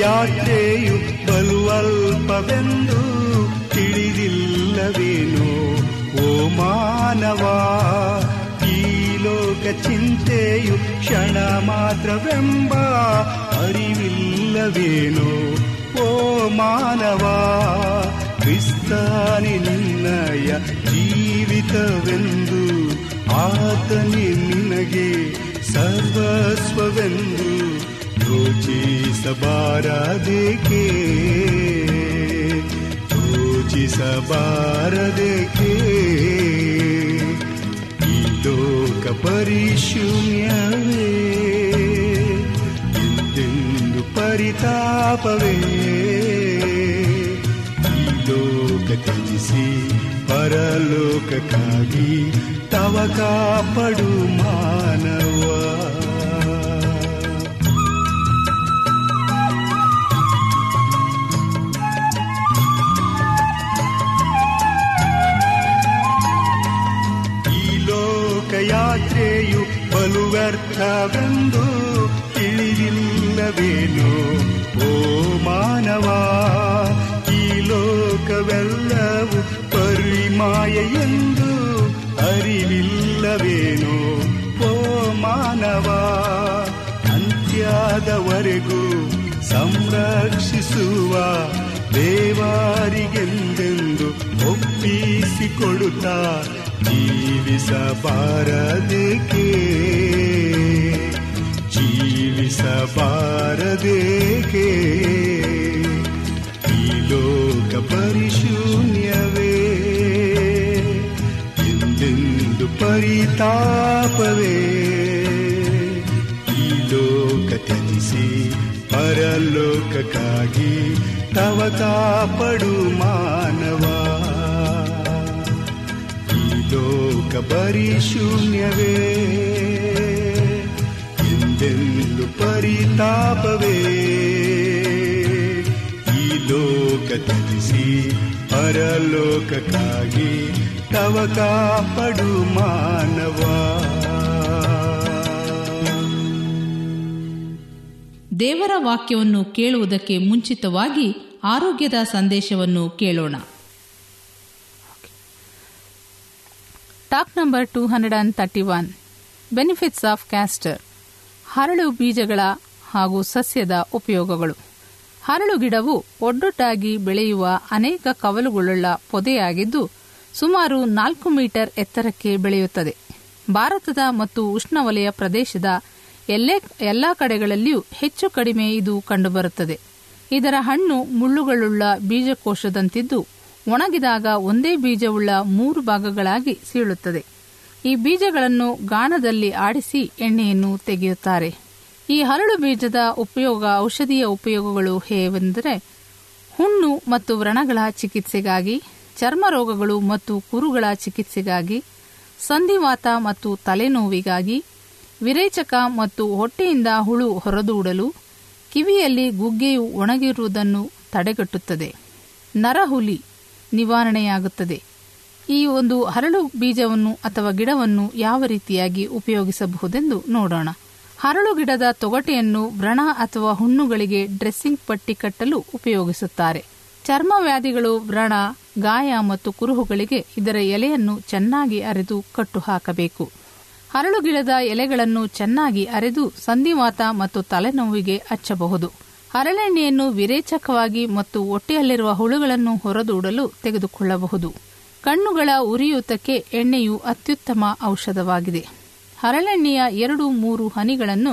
ಯಾತ್ರೆಯು ಬಲು ಅಲ್ಪವೆಂದು ತಿಳಿದಿಲ್ಲವೇನೋ ಓ ಮಾನವ ಈ ಲೋಕ ಚಿಂತೆಯು ಕ್ಷಣ ಮಾತ್ರವೆಂಬ ಅರಿವಿಲ್ಲವೇನೋ ಓ ಮಾನವ ಕ್ರಿಸ್ತಾನಿ ನಿನ್ನಯ ಜೀವಿತವೆಂದು ಆತನಿ ನಿನಗೆ ಸರ್ವಸ್ವವೆಂದು ಯೋಚಿಸಬಾರದೇಕೆ ಯೋಚಿಸಬಾರದೇಕೆ ಈ ಲೋಕ ಪರಿಶೂನ್ಯವೇ ಎಂದೆಂದು ಪರಿತಾಪವೇ ಈ ಲೋಕ ತ್ಯಜಿಸಿ ಪರಲೋಕಕ್ಕಾಗಿ ತವ ಕಾಪಡು ಮಾನವ ಈ ಯಾತ್ರೆಯು ಬಲು ವ್ಯರ್ಥವೆಂದು ತಿಳಿದಿಲ್ಲವೇನು ಓ ಮಾನವ, ಈ ಲೋಕವೆಲ್ಲವು ಪರಿಮಾಯ ಎಂದು ಅರಿವಿಲ್ಲವೇನು? ಓ ಮಾನವ, ಅಂತ್ಯದವರೆಗೂ ಸಂರಕ್ಷಿಸುವ ದೇವಾರಿಗೆಂದೆಂದು ಒಪ್ಪಿಸಿಕೊಡುತ್ತಾ ಜೀವಿಸಬಾರದೇಕೆ? ಜೀವಿಸಬಾರದೇಕೆ? ಈ ಲೋಕ ಪರಿಶೂನ್ಯವೇ? ಎಂದೆಂದು ಪರಿತಾಪವೇ? ಈ ಲೋಕ ತ್ಯಜಿಸಿ ಪರಲೋಕಕ್ಕಾಗಿ ತವ ಕಾಪಡು ಮಾನವ. ಲೋಕ ಪರಿಶೂನ್ಯವೇ ಎಂದೆಂದು ಪರಿತಾಪವೇ. ಈ ಲೋಕ ತ್ಯಜಿಸಿ ಪರಲೋಕಕ್ಕಾಗಿ ತವ ಕಾಪಡು ಮಾನವ. ದೇವರ ವಾಕ್ಯವನ್ನು ಕೇಳುವುದಕ್ಕೆ ಮುಂಚಿತವಾಗಿ ಆರೋಗ್ಯದ ಸಂದೇಶವನ್ನು ಕೇಳೋಣ. Talk number two hundred and thirty one. Benefits of castor ಹರಳು ಬೀಜಗಳ ಹಾಗೂ ಸಸ್ಯದ ಉಪಯೋಗಗಳು. ಹರಳು ಗಿಡವು ಒಡ್ಡೊಟ್ಟಾಗಿ ಬೆಳೆಯುವ ಅನೇಕ ಕವಲುಗಳುಳ್ಳ ಪೊದೆಯಾಗಿದ್ದು, ಸುಮಾರು ನಾಲ್ಕು ಮೀಟರ್ ಎತ್ತರಕ್ಕೆ ಬೆಳೆಯುತ್ತದೆ. ಭಾರತದ ಮತ್ತು ಉಷ್ಣವಲಯ ಪ್ರದೇಶದ ಎಲ್ಲೇ, ಎಲ್ಲ ಕಡೆಗಳಲ್ಲಿಯೂ ಹೆಚ್ಚು ಕಡಿಮೆ ಇದು ಕಂಡುಬರುತ್ತದೆ. ಇದರ ಹಣ್ಣು ಮುಳ್ಳುಗಳುಳ್ಳ ಬೀಜಕೋಶದಂತಿದ್ದು ಒಣಗಿದಾಗ ಒಂದೇ ಬೀಜವುಳ್ಳ ಮೂರು ಭಾಗಗಳಾಗಿ ಸೀಳುತ್ತದೆ. ಈ ಬೀಜಗಳನ್ನು ಗಾಣದಲ್ಲಿ ಆಡಿಸಿ ಎಣ್ಣೆಯನ್ನು ತೆಗೆಯುತ್ತಾರೆ. ಈ ಹರಳು ಬೀಜದ ಉಪಯೋಗ ಔಷಧೀಯ ಉಪಯೋಗಗಳು ಹೇವೆಂದರೆ, ಹುಣ್ಣು ಮತ್ತು ವ್ರಣಗಳ ಚಿಕಿತ್ಸೆಗಾಗಿ, ಚರ್ಮ ರೋಗಗಳು ಮತ್ತು ಕುರುಗಳ ಚಿಕಿತ್ಸೆಗಾಗಿ, ಸಂಧಿವಾತ ಮತ್ತು ತಲೆನೋವಿಗಾಗಿ, ವಿರೇಚಕ ಮತ್ತು ಹೊಟ್ಟೆಯಿಂದ ಹುಳು ಹೊರದೂಡಲು, ಕಿವಿಯಲ್ಲಿ ಗುಗ್ಗೆಯು ಒಣಗಿರುವುದನ್ನು ತಡೆಗಟ್ಟುತ್ತದೆ. ನರಹುಲಿ ನಿವಾರಣೆಯಾಗುತ್ತದೆ. ಈ ಒಂದು ಹರಳು ಬೀಜವನ್ನು ಅಥವಾ ಗಿಡವನ್ನು ಯಾವ ರೀತಿಯಾಗಿ ಉಪಯೋಗಿಸಬಹುದೆಂದು ನೋಡೋಣ. ಹರಳು ಗಿಡದ ತೊಗಟೆಯನ್ನು ವ್ರಣ ಅಥವಾ ಹುಣ್ಣುಗಳಿಗೆ ಡ್ರೆಸ್ಸಿಂಗ್ ಪಟ್ಟಿ ಕಟ್ಟಲು ಉಪಯೋಗಿಸುತ್ತಾರೆ. ಚರ್ಮ ವ್ಯಾಧಿಗಳು ವ್ರಣ, ಗಾಯ ಮತ್ತು ಕುರುಹುಗಳಿಗೆ ಇದರ ಎಲೆಯನ್ನು ಚೆನ್ನಾಗಿ ಅರೆದು ಕಟ್ಟು ಹಾಕಬೇಕು ಹರಳು ಗಿಡದ ಎಲೆಗಳನ್ನು ಚೆನ್ನಾಗಿ ಅರೆದು ಸಂಧಿವಾತ ಮತ್ತು ತಲೆನೋವಿಗೆ ಹಚ್ಚಬಹುದು. ಹರಳೆಣ್ಣೆಯನ್ನು ವಿರೇಚಕವಾಗಿ ಮತ್ತು ಹೊಟ್ಟೆಯಲ್ಲಿರುವ ಹುಳುಗಳನ್ನು ಹೊರದೂಡಲು ತೆಗೆದುಕೊಳ್ಳಬಹುದು. ಕಣ್ಣುಗಳ ಉರಿಯೂತಕ್ಕೆ ಎಣ್ಣೆಯು ಅತ್ಯುತ್ತಮ ಔಷಧವಾಗಿದೆ. ಹರಳೆಣ್ಣೆಯ ಎರಡು ಮೂರು ಹನಿಗಳನ್ನು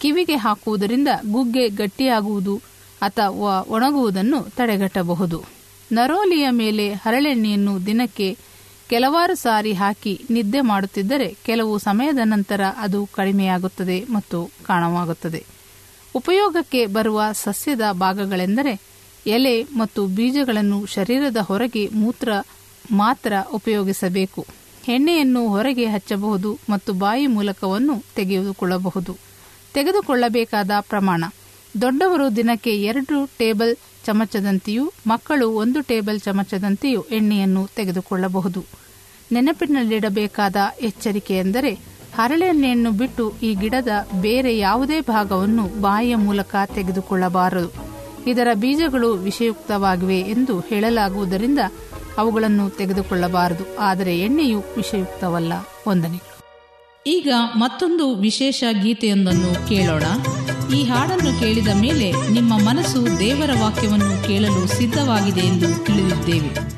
ಕಿವಿಗೆ ಹಾಕುವುದರಿಂದ ಗುಗ್ಗೆ ಗಟ್ಟಿಯಾಗುವುದು ಅಥವಾ ಒಣಗುವುದನ್ನು ತಡೆಗಟ್ಟಬಹುದು. ನರೋಲಿಯ ಮೇಲೆ ಹರಳೆಣ್ಣೆಯನ್ನು ದಿನಕ್ಕೆ ಕೆಲವಾರು ಸಾರಿ ಹಾಕಿ ನಿದ್ದೆ ಮಾಡುತ್ತಿದ್ದರೆ ಕೆಲವು ಸಮಯದ ನಂತರ ಅದು ಕಡಿಮೆಯಾಗುತ್ತದೆ ಮತ್ತು ಕಾಣವಾಗುತ್ತದೆ. ಉಪಯೋಗಕ್ಕೆ ಬರುವ ಸಸ್ಯದ ಭಾಗಗಳೆಂದರೆ ಎಲೆ ಮತ್ತು ಬೀಜಗಳನ್ನು ಶರೀರದ ಹೊರಗೆ ಮೂತ್ರ ಮಾತ್ರ ಉಪಯೋಗಿಸಬೇಕು. ಎಣ್ಣೆಯನ್ನು ಹೊರಗೆ ಹಚ್ಚಬಹುದು ಮತ್ತು ಬಾಯಿ ಮೂಲಕವನ್ನು ತೆಗೆದುಕೊಳ್ಳಬಹುದು. ತೆಗೆದುಕೊಳ್ಳಬೇಕಾದ ಪ್ರಮಾಣ. ದೊಡ್ಡವರು ದಿನಕ್ಕೆ ಎರಡು ಟೇಬಲ್ ಚಮಚದಂತೆಯೂ ಮಕ್ಕಳು ಒಂದು ಟೇಬಲ್ ಚಮಚದಂತೆಯೂ ಎಣ್ಣೆಯನ್ನು ತೆಗೆದುಕೊಳ್ಳಬಹುದು. ನೆನಪಿನಲ್ಲಿಡಬೇಕಾದ ಎಚ್ಚರಿಕೆ ಎಂದರೆ ಹರಳೆಣ್ಣೆಯನ್ನು ಬಿಟ್ಟು ಈ ಗಿಡದ ಬೇರೆ ಯಾವುದೇ ಭಾಗವನ್ನು ಬಾಯಿಯ ಮೂಲಕ ತೆಗೆದುಕೊಳ್ಳಬಾರದು. ಇದರ ಬೀಜಗಳು ವಿಷಯುಕ್ತವಾಗಿವೆ ಎಂದು ಹೇಳಲಾಗುವುದರಿಂದ ಅವುಗಳನ್ನು ತೆಗೆದುಕೊಳ್ಳಬಾರದು. ಆದರೆ ಎಣ್ಣೆಯು ವಿಷಯುಕ್ತವಲ್ಲ. ಒಂದನೇ. ಈಗ ಮತ್ತೊಂದು ವಿಶೇಷ ಗೀತೆಯೊಂದನ್ನು ಕೇಳೋಣ. ಈ ಹಾಡನ್ನು ಕೇಳಿದ ಮೇಲೆ ನಿಮ್ಮ ಮನಸ್ಸು ದೇವರ ವಾಕ್ಯವನ್ನು ಕೇಳಲು ಸಿದ್ಧವಾಗಿದೆ ಎಂದು ತಿಳಿದಿದ್ದೇವೆ.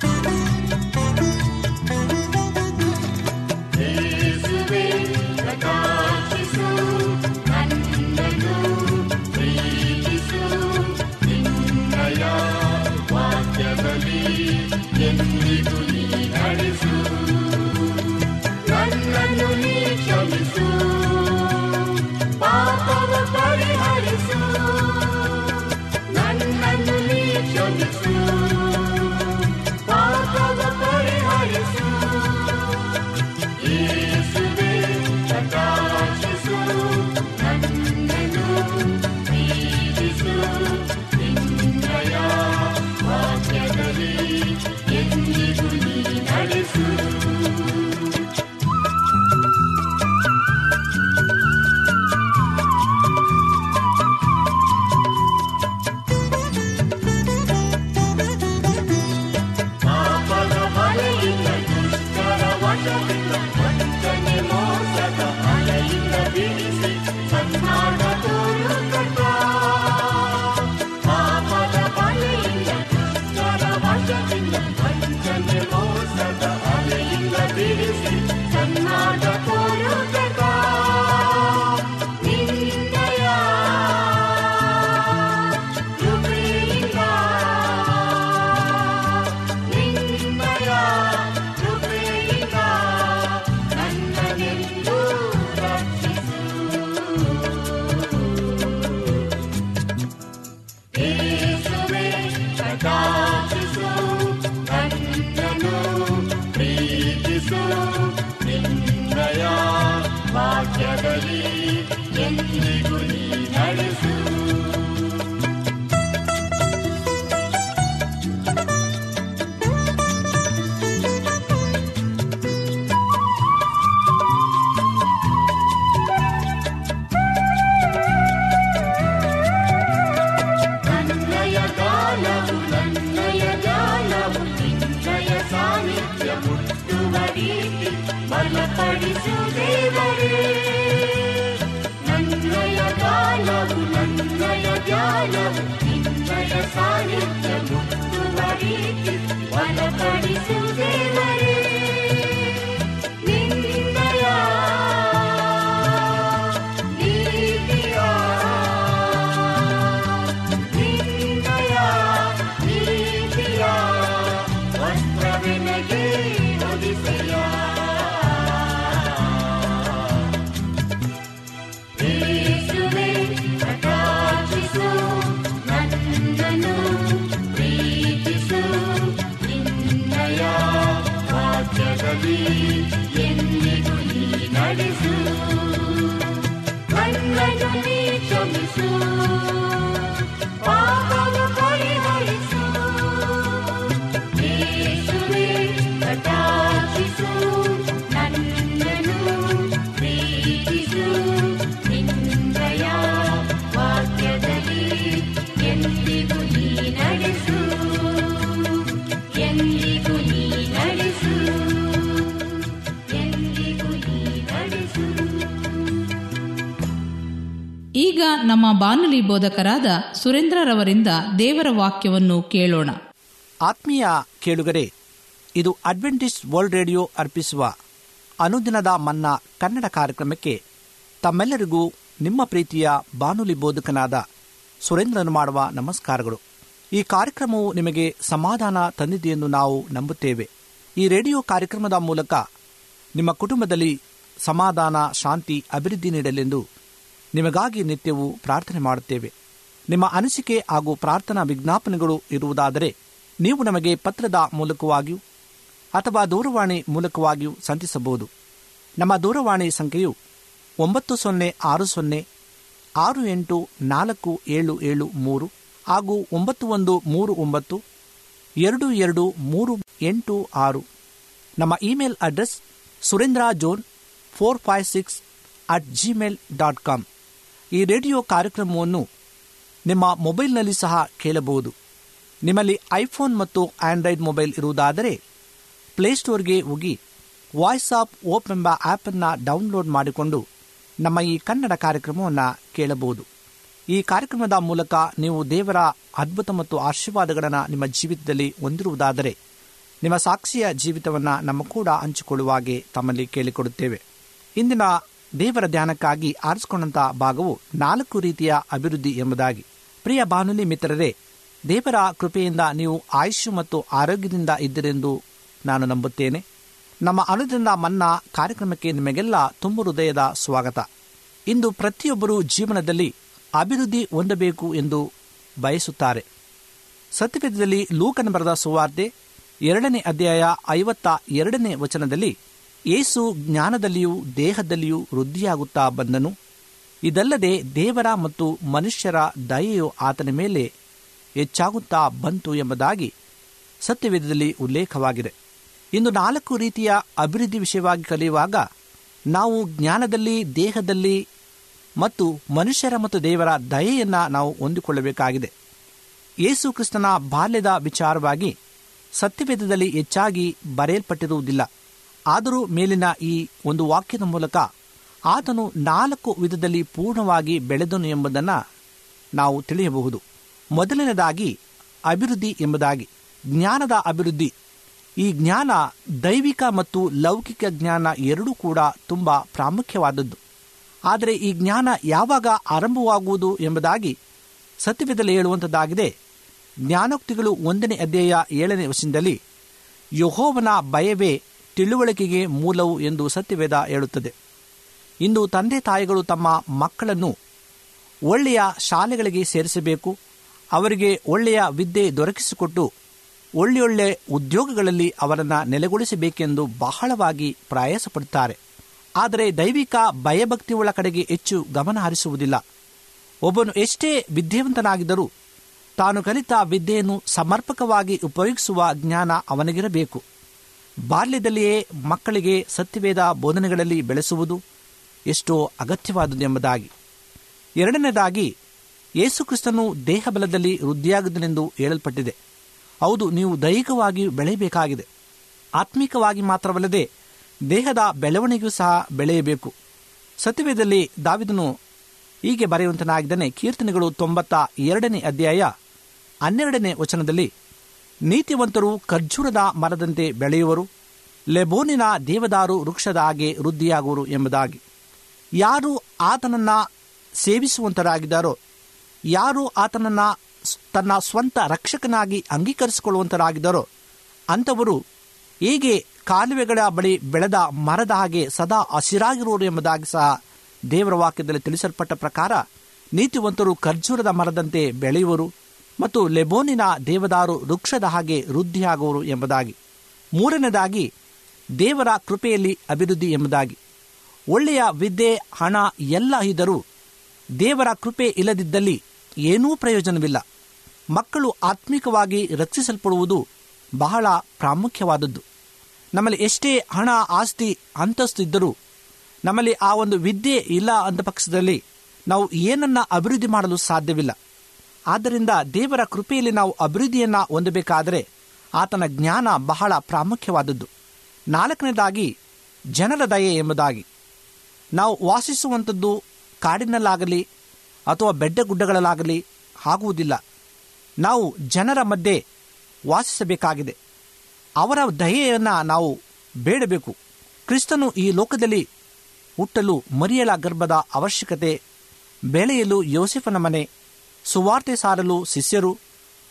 you. ನಮ್ಮ ಬಾನುಲಿ ಬೋಧಕರಾದ ಸುರೇಂದ್ರರವರಿಂದ ದೇವರ ವಾಕ್ಯವನ್ನು ಕೇಳೋಣ. ಆತ್ಮೀಯ ಕೇಳುಗರೆ, ಇದು ಅಡ್ವೆಂಟಿಸ್ ವರ್ಲ್ಡ್ ರೇಡಿಯೋ ಅರ್ಪಿಸುವ ಅನುದಿನದ ಮನ್ನಾ ಕನ್ನಡ ಕಾರ್ಯಕ್ರಮಕ್ಕೆ ತಮ್ಮೆಲ್ಲರಿಗೂ ನಿಮ್ಮ ಪ್ರೀತಿಯ ಬಾನುಲಿ ಬೋಧಕನಾದ ಸುರೇಂದ್ರನು ಮಾಡುವ ನಮಸ್ಕಾರಗಳು. ಈ ಕಾರ್ಯಕ್ರಮವು ನಿಮಗೆ ಸಮಾಧಾನ ತಂದಿದೆಯೆಂದು ನಾವು ನಂಬುತ್ತೇವೆ. ಈ ರೇಡಿಯೋ ಕಾರ್ಯಕ್ರಮದ ಮೂಲಕ ನಿಮ್ಮ ಕುಟುಂಬದಲ್ಲಿ ಸಮಾಧಾನ, ಶಾಂತಿ, ಅಭಿವೃದ್ಧಿ ನೀಡಲೆಂದು ನಿಮಗಾಗಿ ನಿತ್ಯವೂ ಪ್ರಾರ್ಥನೆ ಮಾಡುತ್ತೇವೆ. ನಿಮ್ಮ ಅನಿಸಿಕೆ ಹಾಗೂ ಪ್ರಾರ್ಥನಾ ವಿಜ್ಞಾಪನೆಗಳು ಇರುವುದಾದರೆ ನೀವು ನಮಗೆ ಪತ್ರದ ಮೂಲಕವಾಗಿಯೂ ಅಥವಾ ದೂರವಾಣಿ ಮೂಲಕವಾಗಿಯೂ ಸಂಧಿಸಬಹುದು. ನಮ್ಮ ದೂರವಾಣಿ ಸಂಖ್ಯೆಯು ಒಂಬತ್ತು ಸೊನ್ನೆ ಆರು ಸೊನ್ನೆ ಆರು ಎಂಟು ನಾಲ್ಕು ಏಳು ಏಳು ಮೂರು ಹಾಗೂ ಒಂಬತ್ತು ಒಂದು ಮೂರು ಒಂಬತ್ತು ಎರಡು ಎರಡು ಮೂರು ಎಂಟು ಆರು. ನಮ್ಮ email address Surendra John four five six at Gmail dot com. ಈ ರೇಡಿಯೋ ಕಾರ್ಯಕ್ರಮವನ್ನು ನಿಮ್ಮ ಮೊಬೈಲ್ನಲ್ಲಿ ಸಹ ಕೇಳಬಹುದು. ನಿಮ್ಮಲ್ಲಿ ಐಫೋನ್ ಮತ್ತು ಆಂಡ್ರಾಯ್ಡ್ ಮೊಬೈಲ್ ಇರುವುದಾದರೆ ಪ್ಲೇಸ್ಟೋರ್ಗೆ ಹೋಗಿ ವಾಯ್ಸ್ ಆಫ್ ಓಪ್ ಎಂಬ ಆ್ಯಪನ್ನು ಡೌನ್ಲೋಡ್ ಮಾಡಿಕೊಂಡು ನಮ್ಮ ಈ ಕನ್ನಡ ಕಾರ್ಯಕ್ರಮವನ್ನು ಕೇಳಬಹುದು. ಈ ಕಾರ್ಯಕ್ರಮದ ಮೂಲಕ ನೀವು ದೇವರ ಅದ್ಭುತ ಮತ್ತು ಆಶೀರ್ವಾದಗಳನ್ನು ನಿಮ್ಮ ಜೀವಿತದಲ್ಲಿ ಹೊಂದಿರುವುದಾದರೆ ನಿಮ್ಮ ಸಾಕ್ಷಿಯ ಜೀವಿತವನ್ನು ನಮ್ಮ ಕೂಡ ಹಂಚಿಕೊಳ್ಳುವಾಗೆ ತಮ್ಮಲ್ಲಿ ಕೇಳಿಕೊಡುತ್ತೇವೆ. ಇಂದಿನ ದೇವರ ಧ್ಯಾನಕ್ಕಾಗಿ ಆರಿಸಿಕೊಂಡಂತಹ ಭಾಗವು ನಾಲ್ಕು ರೀತಿಯ ಅಭಿವೃದ್ಧಿ ಎಂಬುದಾಗಿ. ಪ್ರಿಯ ಬಾನುಲಿ ಮಿತ್ರರೇ, ದೇವರ ಕೃಪೆಯಿಂದ ನೀವು ಆಯುಷ್ ಮತ್ತು ಆರೋಗ್ಯದಿಂದ ಇದ್ದಿರೆಂದು ನಾನು ನಂಬುತ್ತೇನೆ. ನಮ್ಮ ಅನುದಿನ ಮನ್ನಾ ಕಾರ್ಯಕ್ರಮಕ್ಕೆ ನಿಮಗೆಲ್ಲ ತುಂಬ ಹೃದಯದ ಸ್ವಾಗತ. ಇಂದು ಪ್ರತಿಯೊಬ್ಬರೂ ಜೀವನದಲ್ಲಿ ಅಭಿವೃದ್ಧಿ ಹೊಂದಬೇಕು ಎಂದು ಬಯಸುತ್ತಾರೆ. ಸತ್ಯವೇದದಲ್ಲಿ ಲೂಕನ ಬರೆದ ಸುವಾರ್ತೆ ಎರಡನೇ ಅಧ್ಯಾಯ ಐವತ್ತ ಎರಡನೇ ವಚನದಲ್ಲಿ ಏಸು ಜ್ಞಾನದಲ್ಲಿಯೂ ದೇಹದಲ್ಲಿಯೂ ವೃದ್ಧಿಯಾಗುತ್ತಾ ಬಂದನು. ಇದಲ್ಲದೆ ದೇವರ ಮತ್ತು ಮನುಷ್ಯರ ದಯೆಯು ಆತನ ಮೇಲೆ ಹೆಚ್ಚಾಗುತ್ತಾ ಬಂತು ಎಂಬುದಾಗಿ ಸತ್ಯವೇದದಲ್ಲಿ ಉಲ್ಲೇಖವಾಗಿದೆ. ಇಂದು ನಾಲ್ಕು ರೀತಿಯ ಅಭಿವೃದ್ಧಿ ವಿಷಯವಾಗಿ ಕಲಿಯುವಾಗ ನಾವು ಜ್ಞಾನದಲ್ಲಿ, ದೇಹದಲ್ಲಿ ಮತ್ತು ಮನುಷ್ಯರ ಮತ್ತು ದೇವರ ದಯೆಯನ್ನು ನಾವು ಹೊಂದಿಕೊಳ್ಳಬೇಕಾಗಿದೆ. ಯೇಸು ಕ್ರಿಸ್ತನ ಬಾಲ್ಯದ ವಿಚಾರವಾಗಿ ಸತ್ಯವೇದದಲ್ಲಿ ಹೆಚ್ಚಾಗಿ ಬರೆಯಲ್ಪಟ್ಟಿರುವುದಿಲ್ಲ. ಆದರೂ ಮೇಲಿನ ಈ ಒಂದು ವಾಕ್ಯದ ಮೂಲಕ ಆತನು ನಾಲ್ಕು ವಿಧದಲ್ಲಿ ಪೂರ್ಣವಾಗಿ ಬೆಳೆದನು ಎಂಬುದನ್ನು ನಾವು ತಿಳಿಯಬಹುದು. ಮೊದಲನೇದಾಗಿ ಅಭಿವೃದ್ಧಿ ಎಂಬುದಾಗಿ. ಜ್ಞಾನದ ಅಭಿವೃದ್ಧಿ. ಈ ಜ್ಞಾನ ದೈವಿಕ ಮತ್ತು ಲೌಕಿಕ ಜ್ಞಾನ ಎರಡೂ ಕೂಡ ತುಂಬ ಪ್ರಾಮುಖ್ಯವಾದದ್ದು. ಆದರೆ ಈ ಜ್ಞಾನ ಯಾವಾಗ ಆರಂಭವಾಗುವುದು ಎಂಬುದಾಗಿ ಸತ್ಯವೇದಲ್ಲಿ ಹೇಳುವಂಥದ್ದಾಗಿದೆ ಜ್ಞಾನೋಕ್ತಿಗಳು ಒಂದನೇ ಅಧ್ಯಾಯ ಏಳನೇ ವಶದಲ್ಲಿ ಯಹೋವನ ಭಯವೇ ತಿಳುವಳಿಕೆಗೆ ಮೂಲವು ಎಂದು ಸತ್ಯವೇದ ಹೇಳುತ್ತದೆ. ಇಂದು ತಂದೆ ತಾಯಿಗಳು ತಮ್ಮ ಮಕ್ಕಳನ್ನು ಒಳ್ಳೆಯ ಶಾಲೆಗಳಿಗೆ ಸೇರಿಸಬೇಕು, ಅವರಿಗೆ ಒಳ್ಳೆಯ ವಿದ್ಯೆ ದೊರಕಿಸಿಕೊಟ್ಟು ಒಳ್ಳೆಯೊಳ್ಳೆ ಉದ್ಯೋಗಗಳಲ್ಲಿ ಅವರನ್ನು ನೆಲೆಗೊಳಿಸಬೇಕೆಂದು ಬಹಳವಾಗಿ ಪ್ರಯಾಸಪಡುತ್ತಾರೆ. ಆದರೆ ದೈವಿಕ ಭಯಭಕ್ತಿಗಳ ಕಡೆಗೆ ಹೆಚ್ಚು ಗಮನ ಹರಿಸುವುದಿಲ್ಲ. ಒಬ್ಬನು ಎಷ್ಟೇ ವಿದ್ಯಾವಂತನಾಗಿದ್ದರೂ ತಾನು ಕಲಿತ ವಿದ್ಯೆಯನ್ನು ಸಮರ್ಪಕವಾಗಿ ಉಪಯೋಗಿಸುವ ಜ್ಞಾನ ಅವನಿಗಿರಬೇಕು. ಬಾಲ್ಯದಲ್ಲಿಯೇ ಮಕ್ಕಳಿಗೆ ಸತ್ಯವೇದ ಬೋಧನೆಗಳಲ್ಲಿ ಬೆಳೆಸುವುದು ಎಷ್ಟೋ ಅಗತ್ಯವಾದುದು ಎಂಬುದಾಗಿ. ಎರಡನೇದಾಗಿ ಯೇಸುಕ್ರಿಸ್ತನು ದೇಹಬಲದಲ್ಲಿ ವೃದ್ಧಿಯಾಗುತ್ತನೆಂದು ಹೇಳಲ್ಪಟ್ಟಿದೆ. ಹೌದು, ನೀವು ದೈಹಿಕವಾಗಿ ಬೆಳೆಯಬೇಕಾಗಿದೆ. ಆತ್ಮಿಕವಾಗಿ ಮಾತ್ರವಲ್ಲದೆ ದೇಹದ ಬೆಳವಣಿಗೆಯೂ ಸಹ ಬೆಳೆಯಬೇಕು. ಸತ್ಯವೇದಲ್ಲಿ ದಾವಿದನು ಹೀಗೆ ಬರೆಯುವಂತನಾಗಿದ್ದಾನೆ, ಕೀರ್ತನೆಗಳು ತೊಂಬತ್ತ ಎರಡನೇ ಅಧ್ಯಾಯ ಹನ್ನೆರಡನೇ ವಚನದಲ್ಲಿ ನೀತಿವಂತರು ಖರ್ಜೂರದ ಮರದಂತೆ ಬೆಳೆಯುವರು. ಲೆಬೋನಿನ ದೇವದಾರು ವೃಕ್ಷದ ಹಾಗೆ ವೃದ್ಧಿಯಾಗುವರು ಎಂಬುದಾಗಿ. ಯಾರು ಆತನನ್ನ ಸೇವಿಸುವಂತರಾಗಿದ್ದಾರೋ, ಯಾರು ಆತನನ್ನ ತನ್ನ ಸ್ವಂತ ರಕ್ಷಕನಾಗಿ ಅಂಗೀಕರಿಸಿಕೊಳ್ಳುವಂತರಾಗಿದ್ದಾರೋ, ಅಂಥವರು ಹೇಗೆ ಕಾಲುವೆಗಳ ಬಳಿ ಬೆಳೆದ ಮರದ ಹಾಗೆ ಸದಾ ಹಸಿರಾಗಿರುವರು ಎಂಬುದಾಗಿ ಸಹ ದೇವರ ವಾಕ್ಯದಲ್ಲಿ ತಿಳಿಸಲ್ಪಟ್ಟ ಪ್ರಕಾರ ನೀತಿವಂತರು ಖರ್ಜೂರದ ಮರದಂತೆ ಬೆಳೆಯುವರು. ಮತ್ತು ಲೆಬೋನಿನ ದೇವದಾರು ವೃಕ್ಷದ ಹಾಗೆ ವೃದ್ಧಿಯಾಗುವರು ಎಂಬುದಾಗಿ. ಮೂರನೇದಾಗಿ, ದೇವರ ಕೃಪೆಯಲ್ಲಿ ಅಭಿವೃದ್ಧಿ ಎಂಬುದಾಗಿ. ಒಳ್ಳೆಯ ವಿದ್ಯೆ, ಹಣ ಎಲ್ಲ ಇದ್ದರೂ ದೇವರ ಕೃಪೆ ಇಲ್ಲದಿದ್ದಲ್ಲಿ ಏನೂ ಪ್ರಯೋಜನವಿಲ್ಲ. ಮಕ್ಕಳು ಆತ್ಮಿಕವಾಗಿ ರಕ್ಷಿಸಲ್ಪಡುವುದು ಬಹಳ ಪ್ರಾಮುಖ್ಯವಾದದ್ದು. ನಮ್ಮಲ್ಲಿ ಎಷ್ಟೇ ಹಣ, ಆಸ್ತಿ, ಅಂತಸ್ತು ಇದ್ದರೂ ನಮ್ಮಲ್ಲಿ ಆ ಒಂದು ವಿದ್ಯೆ ಇಲ್ಲ ಅಂದ ಪಕ್ಷದಲ್ಲಿ ನಾವು ಏನನ್ನ ಅಭಿವೃದ್ಧಿ ಮಾಡಲು ಸಾಧ್ಯವಿಲ್ಲ. ಆದ್ದರಿಂದ ದೇವರ ಕೃಪೆಯಲ್ಲಿ ನಾವು ಅಭಿವೃದ್ಧಿಯನ್ನು ಹೊಂದಬೇಕಾದರೆ ಆತನ ಜ್ಞಾನ ಬಹಳ ಪ್ರಾಮುಖ್ಯವಾದದ್ದು. ನಾಲ್ಕನೇದಾಗಿ ಜನರ ದಯೆ ಎಂಬುದಾಗಿ. ನಾವು ವಾಸಿಸುವಂಥದ್ದು ಕಾಡಿನಲ್ಲಾಗಲಿ ಅಥವಾ ಬೆಡ್ಡ ಗುಡ್ಡಗಳಲ್ಲಾಗಲಿ ಆಗುವುದಿಲ್ಲ. ನಾವು ಜನರ ಮಧ್ಯೆ ವಾಸಿಸಬೇಕಾಗಿದೆ. ಅವರ ದಯೆಯನ್ನು ನಾವು ಬೇಡಬೇಕು. ಕ್ರಿಸ್ತನು ಈ ಲೋಕದಲ್ಲಿ ಹುಟ್ಟಲು ಮರಿಯಳ ಗರ್ಭದ ಅವಶ್ಯಕತೆ, ಬೆಳೆಯಲು ಯೋಸೆಫನ ಮನೆ ಸುವಾರ್ತೆ ಸಾರಲು ಶಿಷ್ಯರು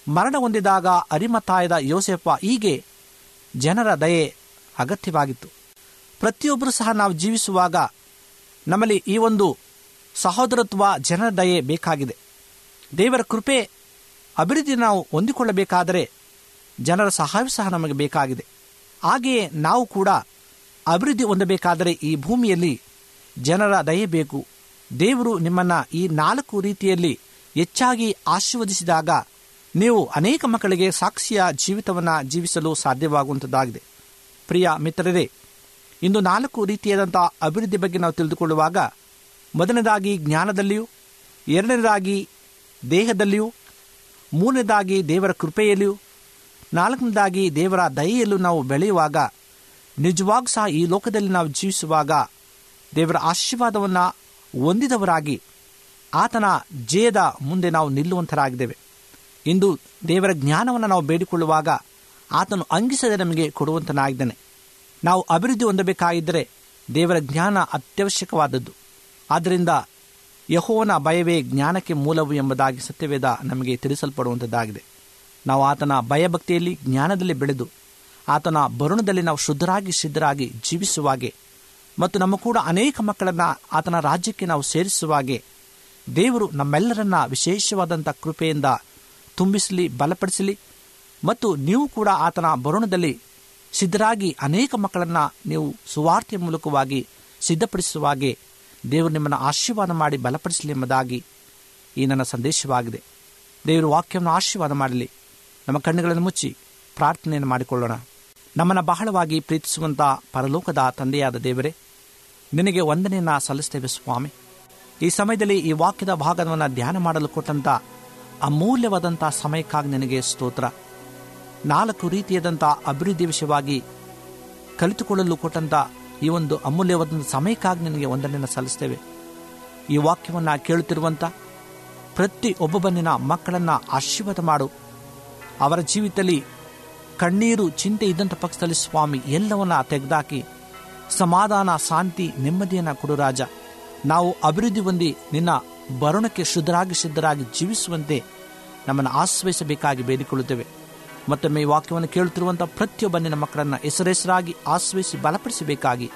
ಮರಣ ಹೊಂದಿದಾಗ ಅರಿಮತಾಯದ ಯೋಸೆಪ್ಪ ಹೀಗೆ ಜನರ ದಯೆ ಅಗತ್ಯವಾಗಿತ್ತು. ಪ್ರತಿಯೊಬ್ಬರು ಸಹ ನಾವು ಜೀವಿಸುವಾಗ ನಮ್ಮಲ್ಲಿ ಈ ಒಂದು ಸಹೋದರತ್ವ ಜನರ ದಯೆ ಬೇಕಾಗಿದೆ. ದೇವರ ಕೃಪೆ, ಅಭಿವೃದ್ಧಿ ನಾವು ಹೊಂದಿಕೊಳ್ಳಬೇಕಾದರೆ ಜನರ ಸಹಾಯ ಸಹ ನಮಗೆ ಬೇಕಾಗಿದೆ. ಹಾಗೆಯೇ ನಾವು ಕೂಡ ಅಭಿವೃದ್ಧಿ ಹೊಂದಬೇಕಾದರೆ ಈ ಭೂಮಿಯಲ್ಲಿ ಜನರ ದಯೆ ಬೇಕು. ದೇವರು ನಿಮ್ಮನ್ನು ಈ ನಾಲ್ಕು ರೀತಿಯಲ್ಲಿ ಹೆಚ್ಚಾಗಿ ಆಶೀರ್ವದಿಸಿದಾಗ ನೀವು ಅನೇಕ ಮಕ್ಕಳಿಗೆ ಸಾಕ್ಷಿಯ ಜೀವಿತವನ್ನು ಜೀವಿಸಲು ಸಾಧ್ಯವಾಗುವಂಥದ್ದಾಗಿದೆ ಪ್ರಿಯ ಮಿತ್ರರೇ, ಇಂದು ನಾಲ್ಕು ರೀತಿಯಾದಂಥ ಅಭಿವೃದ್ಧಿ ಬಗ್ಗೆ ನಾವು ತಿಳಿದುಕೊಳ್ಳುವಾಗ, ಮೊದಲನೇದಾಗಿ ಜ್ಞಾನದಲ್ಲಿಯೂ, ಎರಡನೇದಾಗಿ ದೇಹದಲ್ಲಿಯೂ, ಮೂರನೇದಾಗಿ ದೇವರ ಕೃಪೆಯಲ್ಲಿಯೂ, ನಾಲ್ಕನೇದಾಗಿ ದೇವರ ದಯೆಯಲ್ಲೂ ನಾವು ಬೆಳೆಯುವಾಗ, ನಿಜವಾಗೂ ಸಹ ಈ ಲೋಕದಲ್ಲಿ ನಾವು ಜೀವಿಸುವಾಗ ದೇವರ ಆಶೀರ್ವಾದವನ್ನು ಹೊಂದಿದವರಾಗಿ ಆತನ ಜಯದ ಮುಂದೆ ನಾವು ನಿಲ್ಲುವಂತರಾಗಿದ್ದೇವೆ ಇಂದು ದೇವರ ಜ್ಞಾನವನ್ನು ನಾವು ಬೇಡಿಕೊಳ್ಳುವಾಗ ಆತನು ಅಂಗಿಸದೆ ನಮಗೆ ಕೊಡುವಂತನಾಗಿದ್ದಾನೆ. ನಾವು ಅಭಿವೃದ್ಧಿ ಹೊಂದಬೇಕಾಗಿದ್ದರೆ ದೇವರ ಜ್ಞಾನ ಅತ್ಯವಶ್ಯಕವಾದದ್ದು. ಆದ್ದರಿಂದ ಯಹೋವನ ಭಯವೇ ಜ್ಞಾನಕ್ಕೆ ಮೂಲವು ಎಂಬುದಾಗಿ ಸತ್ಯವೇದ ನಮಗೆ ತಿಳಿಸಲ್ಪಡುವಂಥದ್ದಾಗಿದೆ. ನಾವು ಆತನ ಭಯಭಕ್ತಿಯಲ್ಲಿ ಜ್ಞಾನದಲ್ಲಿ ಬೆಳೆದು, ಆತನ ಬರುಣದಲ್ಲಿ ನಾವು ಶುದ್ಧರಾಗಿ ಸಿದ್ಧರಾಗಿ ಜೀವಿಸುವಾಗೆ ಮತ್ತು ನಮ್ಮ ಕೂಡ ಅನೇಕ ಮಕ್ಕಳನ್ನು ಆತನ ರಾಜ್ಯಕ್ಕೆ ನಾವು ಸೇರಿಸುವಾಗೆ ದೇವರು ನಮ್ಮೆಲ್ಲರನ್ನ ವಿಶೇಷವಾದಂಥ ಕೃಪೆಯಿಂದ ತುಂಬಿಸಲಿ, ಬಲಪಡಿಸಲಿ ಮತ್ತು ನೀವು ಕೂಡ ಆತನ ಬರುಣದಲ್ಲಿ ಸಿದ್ಧರಾಗಿ ಅನೇಕ ಮಕ್ಕಳನ್ನು ನೀವು ಸುವಾರ್ತೆಯ ಮೂಲಕವಾಗಿ ಸಿದ್ಧಪಡಿಸುವಾಗೆ ದೇವರು ನಿಮ್ಮನ್ನು ಆಶೀರ್ವಾದ ಮಾಡಿ ಬಲಪಡಿಸಲಿ ಎಂಬುದಾಗಿ ಈ ನನ್ನ ಸಂದೇಶವಾಗಿದೆ. ದೇವರು ವಾಕ್ಯವನ್ನು ಆಶೀರ್ವಾದ ಮಾಡಲಿ. ನಮ್ಮ ಕಣ್ಣುಗಳನ್ನು ಮುಚ್ಚಿ ಪ್ರಾರ್ಥನೆಯನ್ನು ಮಾಡಿಕೊಳ್ಳೋಣ. ನಮ್ಮನ್ನು ಬಹಳವಾಗಿ ಪ್ರೀತಿಸುವಂಥ ಪರಲೋಕದ ತಂದೆಯಾದ ದೇವರೇ, ನಿನಗೆ ವಂದನೆಯನ್ನು ಸಲ್ಲಿಸ್ತೇವೆ ಸ್ವಾಮಿ. ಈ ಸಮಯದಲ್ಲಿ ಈ ವಾಕ್ಯದ ಭಾಗವನ್ನು ಧ್ಯಾನ ಮಾಡಲು ಕೊಟ್ಟಂಥ ಅಮೂಲ್ಯವಾದಂಥ ಸಮಯಕ್ಕಾಗಿ ನನಗೆ ಸ್ತೋತ್ರ. ನಾಲ್ಕು ರೀತಿಯಾದಂಥ ಅಭಿವೃದ್ಧಿ ವಿಷಯವಾಗಿ ಕಲಿತುಕೊಳ್ಳಲು ಕೊಟ್ಟಂಥ ಈ ಒಂದು ಅಮೂಲ್ಯವಾದ ಸಮಯಕ್ಕಾಗಿ ನಿನಗೆ ವಂದನೆಯನ್ನು ಸಲ್ಲಿಸ್ತೇವೆ. ಈ ವಾಕ್ಯವನ್ನು ಕೇಳುತ್ತಿರುವಂಥ ಪ್ರತಿ ಒಬ್ಬೊಬ್ಬನಿನ ಮಕ್ಕಳನ್ನು ಆಶೀರ್ವಾದ ಮಾಡು. ಅವರ ಜೀವಿತದಲ್ಲಿ ಕಣ್ಣೀರು, ಚಿಂತೆ ಇದ್ದಂಥ ಪಕ್ಷದಲ್ಲಿ ಸ್ವಾಮಿ ಎಲ್ಲವನ್ನ ತೆಗೆದಾಕಿ ಸಮಾಧಾನ, ಶಾಂತಿ, ನೆಮ್ಮದಿಯನ್ನು ಕೊಡು ರಾಜ. ನಾವು ಅಭಿವೃದ್ಧಿ ಹೊಂದಿ ನಿನ್ನ ಬರುಣಕ್ಕೆ ಶುದ್ಧರಾಗಿ ಸಿದ್ಧರಾಗಿ ಜೀವಿಸುವಂತೆ ನಮ್ಮನ್ನು ಆಶ್ರಯಿಸಬೇಕಾಗಿ ಬೇಡಿಕೊಳ್ಳುತ್ತೇವೆ. ಮತ್ತೊಮ್ಮೆ ಈ ವಾಕ್ಯವನ್ನು ಕೇಳುತ್ತಿರುವಂಥ ಪ್ರತಿಯೊಬ್ಬ ನಿನ್ನ ಮಕ್ಕಳನ್ನು ಹೆಸರೆಸರಾಗಿ ಆಶ್ರಯಿಸಿ ಬಲಪಡಿಸಬೇಕಾಗಿ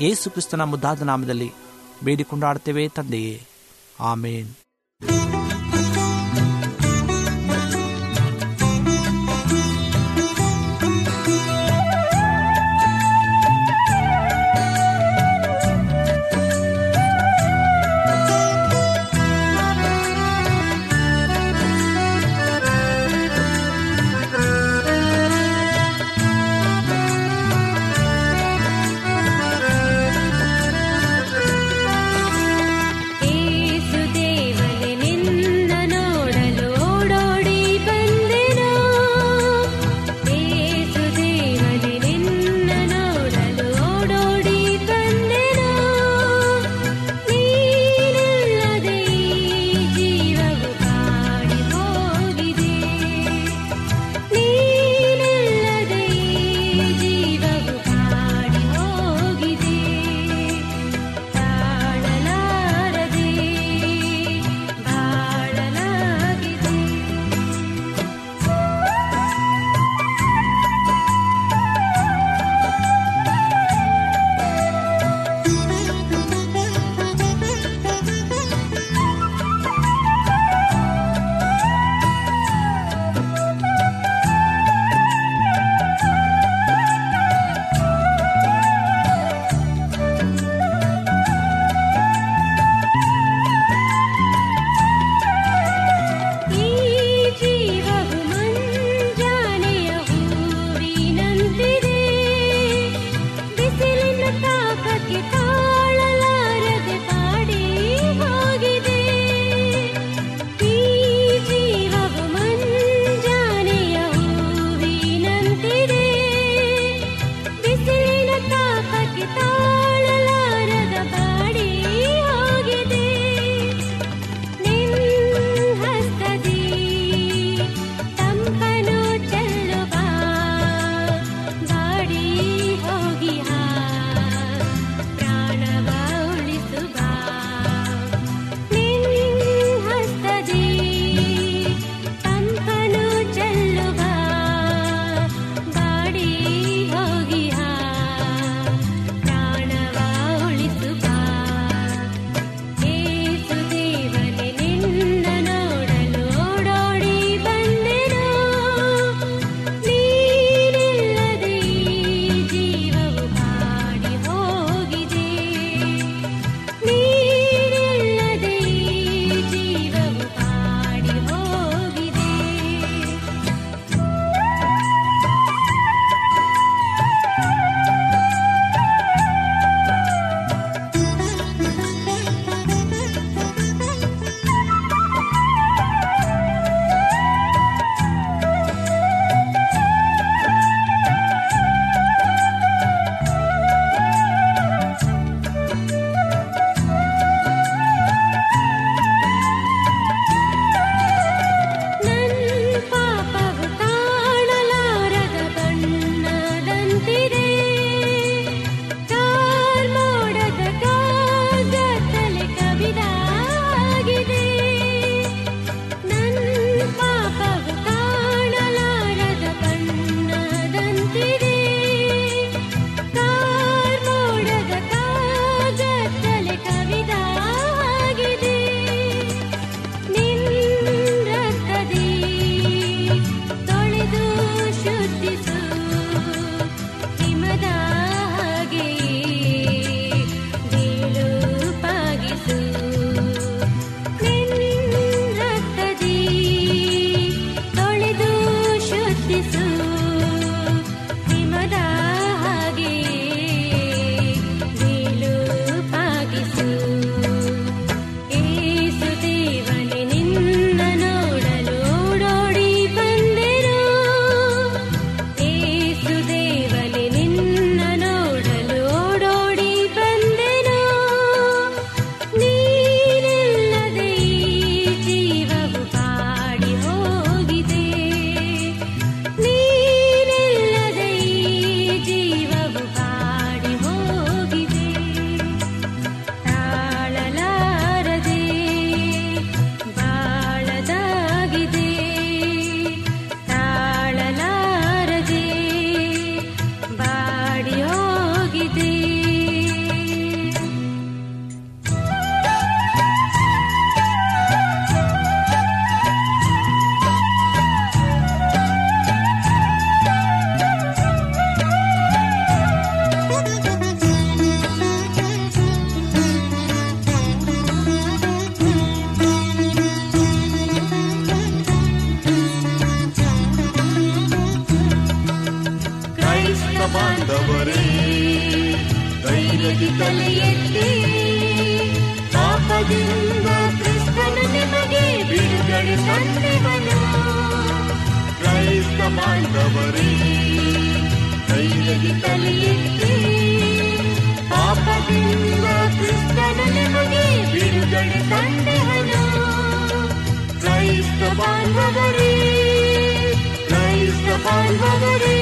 ಯೇಸು ಕ್ರಿಸ್ತನ ಮುದ್ದಾದ ನಾಮದಲ್ಲಿ ಬೇಡಿಕೊಂಡಾಡ್ತೇವೆ ತಂದೆಯೇ. ಆಮೇನ್. ಧೈರ್ಯದಿ ತಲೆ ಎತ್ತಿ ಪಾಪದಿಂದ ಕ್ರಿಸ್ತನು ನಿಮಗೆ ಬಿಡುಗಡೆ ತಂದೆವನು ಕ್ರೈಸ್ತ ಬಾಂಧವರೇ ಧೈರ್ಯದಿ ತಲೆ ಎತ್ತಿ ಪಾಪದಿಂದ ಕ್ರಿಸ್ತನು ನಿಮಗೆ ಬಿಡುಗಡೆ ತಂದೆವನು ಕ್ರೈಸ್ತ ಬಾಂಧವರೇ ಕ್ರೈಸ್ತ ಬಾಂಧವರೇ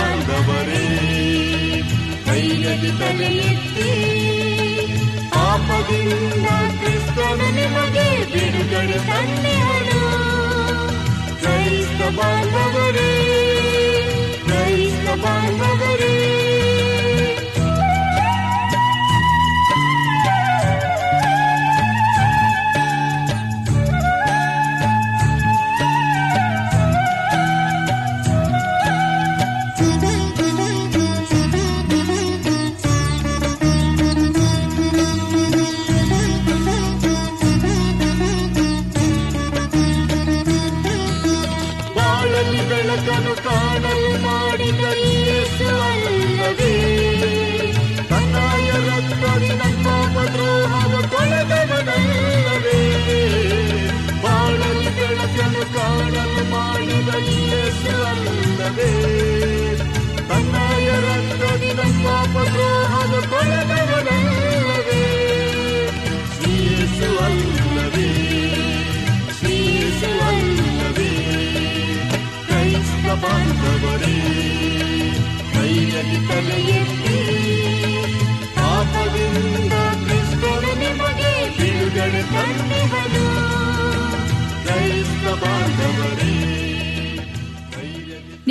ಬಾಂಧವರೇ ಕೈಯಲ್ಲಿ ತಲೆ ಎತ್ತಿ ಪಾಪದಿಂದ ಕ್ರಿಸ್ತನು ಬಿಡುಗಡೆ ತಂದೆಹನು ಕ್ರೈಸ್ತ ಬಾಂಧವರೇ ಕ್ರೈಸ್ತ ಬಾಂಧವರೇ.